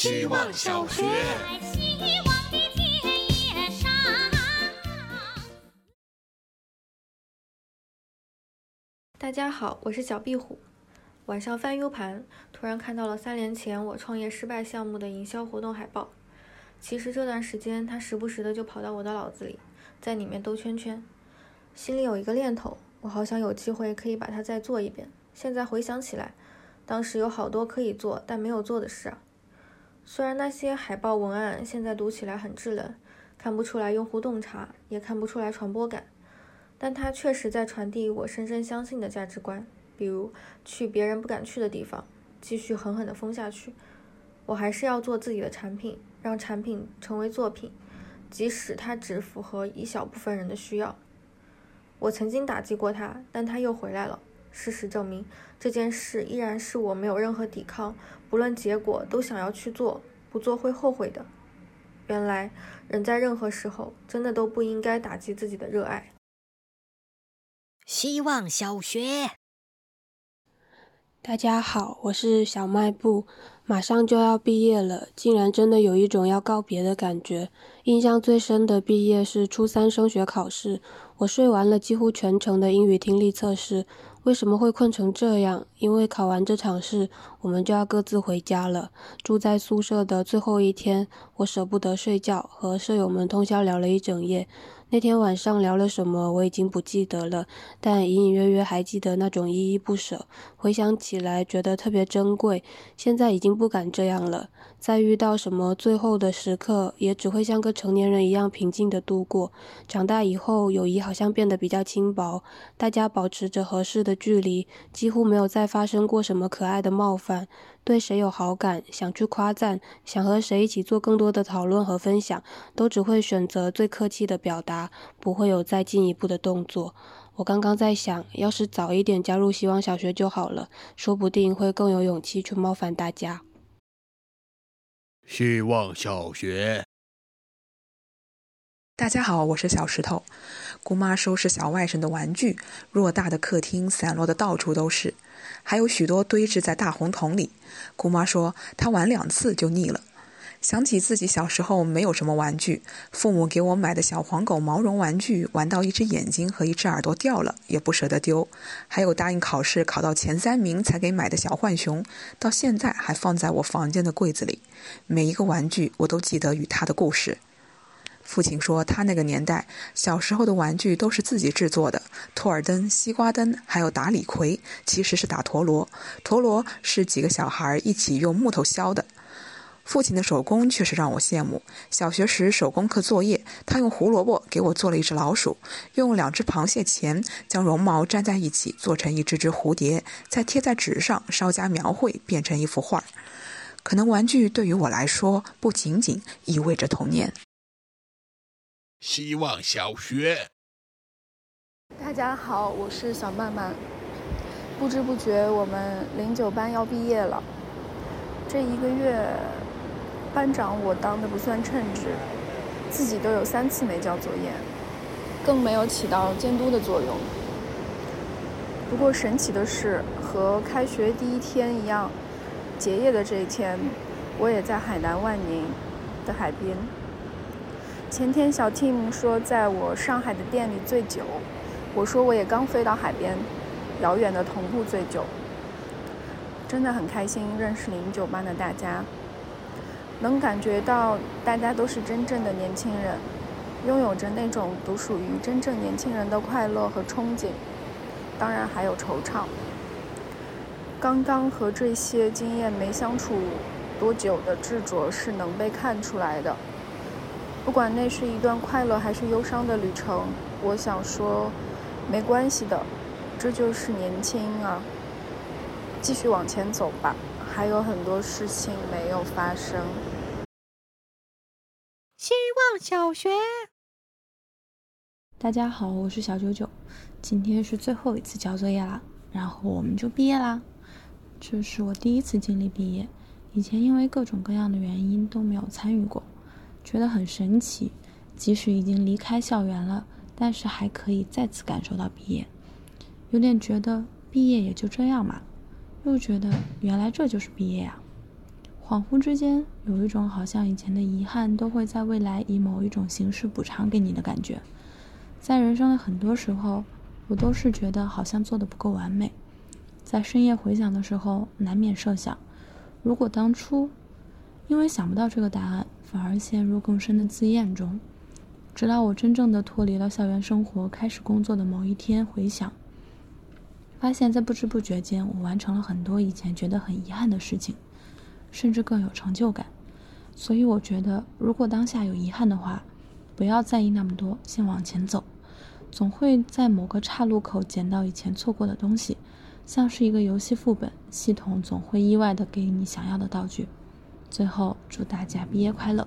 希望小学。大家好，我是小壁虎。晚上翻 U 盘，突然看到了三年前我创业失败项目的营销活动海报。其实这段时间，他时不时的就跑到我的脑子里，在里面兜圈圈。心里有一个念头，我好想有机会可以把它再做一遍。现在回想起来，当时有好多可以做但没有做的事啊。虽然那些海报文案现在读起来很稚嫩，看不出来用户洞察，也看不出来传播感，但它确实在传递我深深相信的价值观。比如去别人不敢去的地方，继续狠狠地疯下去。我还是要做自己的产品，让产品成为作品，即使它只符合一小部分人的需要。我曾经打击过它，但它又回来了。事实证明，这件事依然是我没有任何抵抗，不论结果都想要去做，不做会后悔的。原来，人在任何时候真的都不应该打击自己的热爱。希望小学。大家好，我是小卖部，马上就要毕业了，竟然真的有一种要告别的感觉。印象最深的毕业是初三升学考试，我睡完了几乎全程的英语听力测试。为什么会困成这样？因为考完这场试，我们就要各自回家了。住在宿舍的最后一天，我舍不得睡觉，和舍友们通宵聊了一整夜。那天晚上聊了什么，我已经不记得了，但隐隐约约还记得那种依依不舍。回想起来，觉得特别珍贵。现在已经不敢这样了。再遇到什么最后的时刻，也只会像个成年人一样平静地度过。长大以后，友谊好像变得比较轻薄，大家保持着合适的距离，几乎没有再发生过什么可爱的冒犯。对谁有好感，想去夸赞，想和谁一起做更多的讨论和分享，都只会选择最客气的表达，不会有再进一步的动作。我刚刚在想，要是早一点加入希望小学就好了，说不定会更有勇气去冒犯大家。希望小学。大家好，我是小石头。姑妈收拾小外甥的玩具，偌大的客厅散落的到处都是。还有许多堆置在大红桶里。姑妈说她玩两次就腻了。想起自己小时候没有什么玩具，父母给我买的小黄狗毛绒玩具，玩到一只眼睛和一只耳朵掉了，也不舍得丢。还有答应考试考到前三名才给买的小浣熊，到现在还放在我房间的柜子里。每一个玩具我都记得与它的故事。父亲说，他那个年代小时候的玩具都是自己制作的，托尔灯、西瓜灯，还有打李逵，其实是打陀螺。陀螺是几个小孩一起用木头削的。父亲的手工确实让我羡慕。小学时手工课作业，他用胡萝卜给我做了一只老鼠，用两只螃蟹钳将绒毛粘在一起做成一只只蝴蝶，再贴在纸上稍加描绘变成一幅画。可能玩具对于我来说不仅仅意味着童年。希望小学，大家好，我是小曼曼。不知不觉，我们零九班要毕业了。这一个月，班长我当的不算称职，自己都有三次没交作业，更没有起到监督的作用。不过神奇的是，和开学第一天一样，结业的这一天，我也在海南万宁的海边。前天小 Tim 说在我上海的店里醉酒，我说我也刚飞到海边，遥远的同步醉酒。真的很开心认识零九班的大家，能感觉到大家都是真正的年轻人，拥有着那种独属于真正年轻人的快乐和憧憬，当然还有惆怅。刚刚和这些经验没相处多久的执着是能被看出来的。不管那是一段快乐还是忧伤的旅程，我想说，没关系的，这就是年轻啊。继续往前走吧，还有很多事情没有发生。希望小学，大家好，我是小九九，今天是最后一次交作业啦，然后我们就毕业啦。这是我第一次经历毕业，以前因为各种各样的原因都没有参与过。觉得很神奇，即使已经离开校园了，但是还可以再次感受到毕业。有点觉得毕业也就这样嘛，又觉得原来这就是毕业啊。恍惚之间，有一种好像以前的遗憾都会在未来以某一种形式补偿给你的感觉。在人生的很多时候，我都是觉得好像做的不够完美。在深夜回想的时候，难免设想，如果当初，因为想不到这个答案，反而陷入更深的自厌中。直到我真正的脱离了校园生活，开始工作的某一天，回想，发现，在不知不觉间，我完成了很多以前觉得很遗憾的事情，甚至更有成就感。所以，我觉得，如果当下有遗憾的话，不要在意那么多，先往前走，总会在某个岔路口捡到以前错过的东西，像是一个游戏副本，系统总会意外的给你想要的道具。最后，祝大家毕业快乐！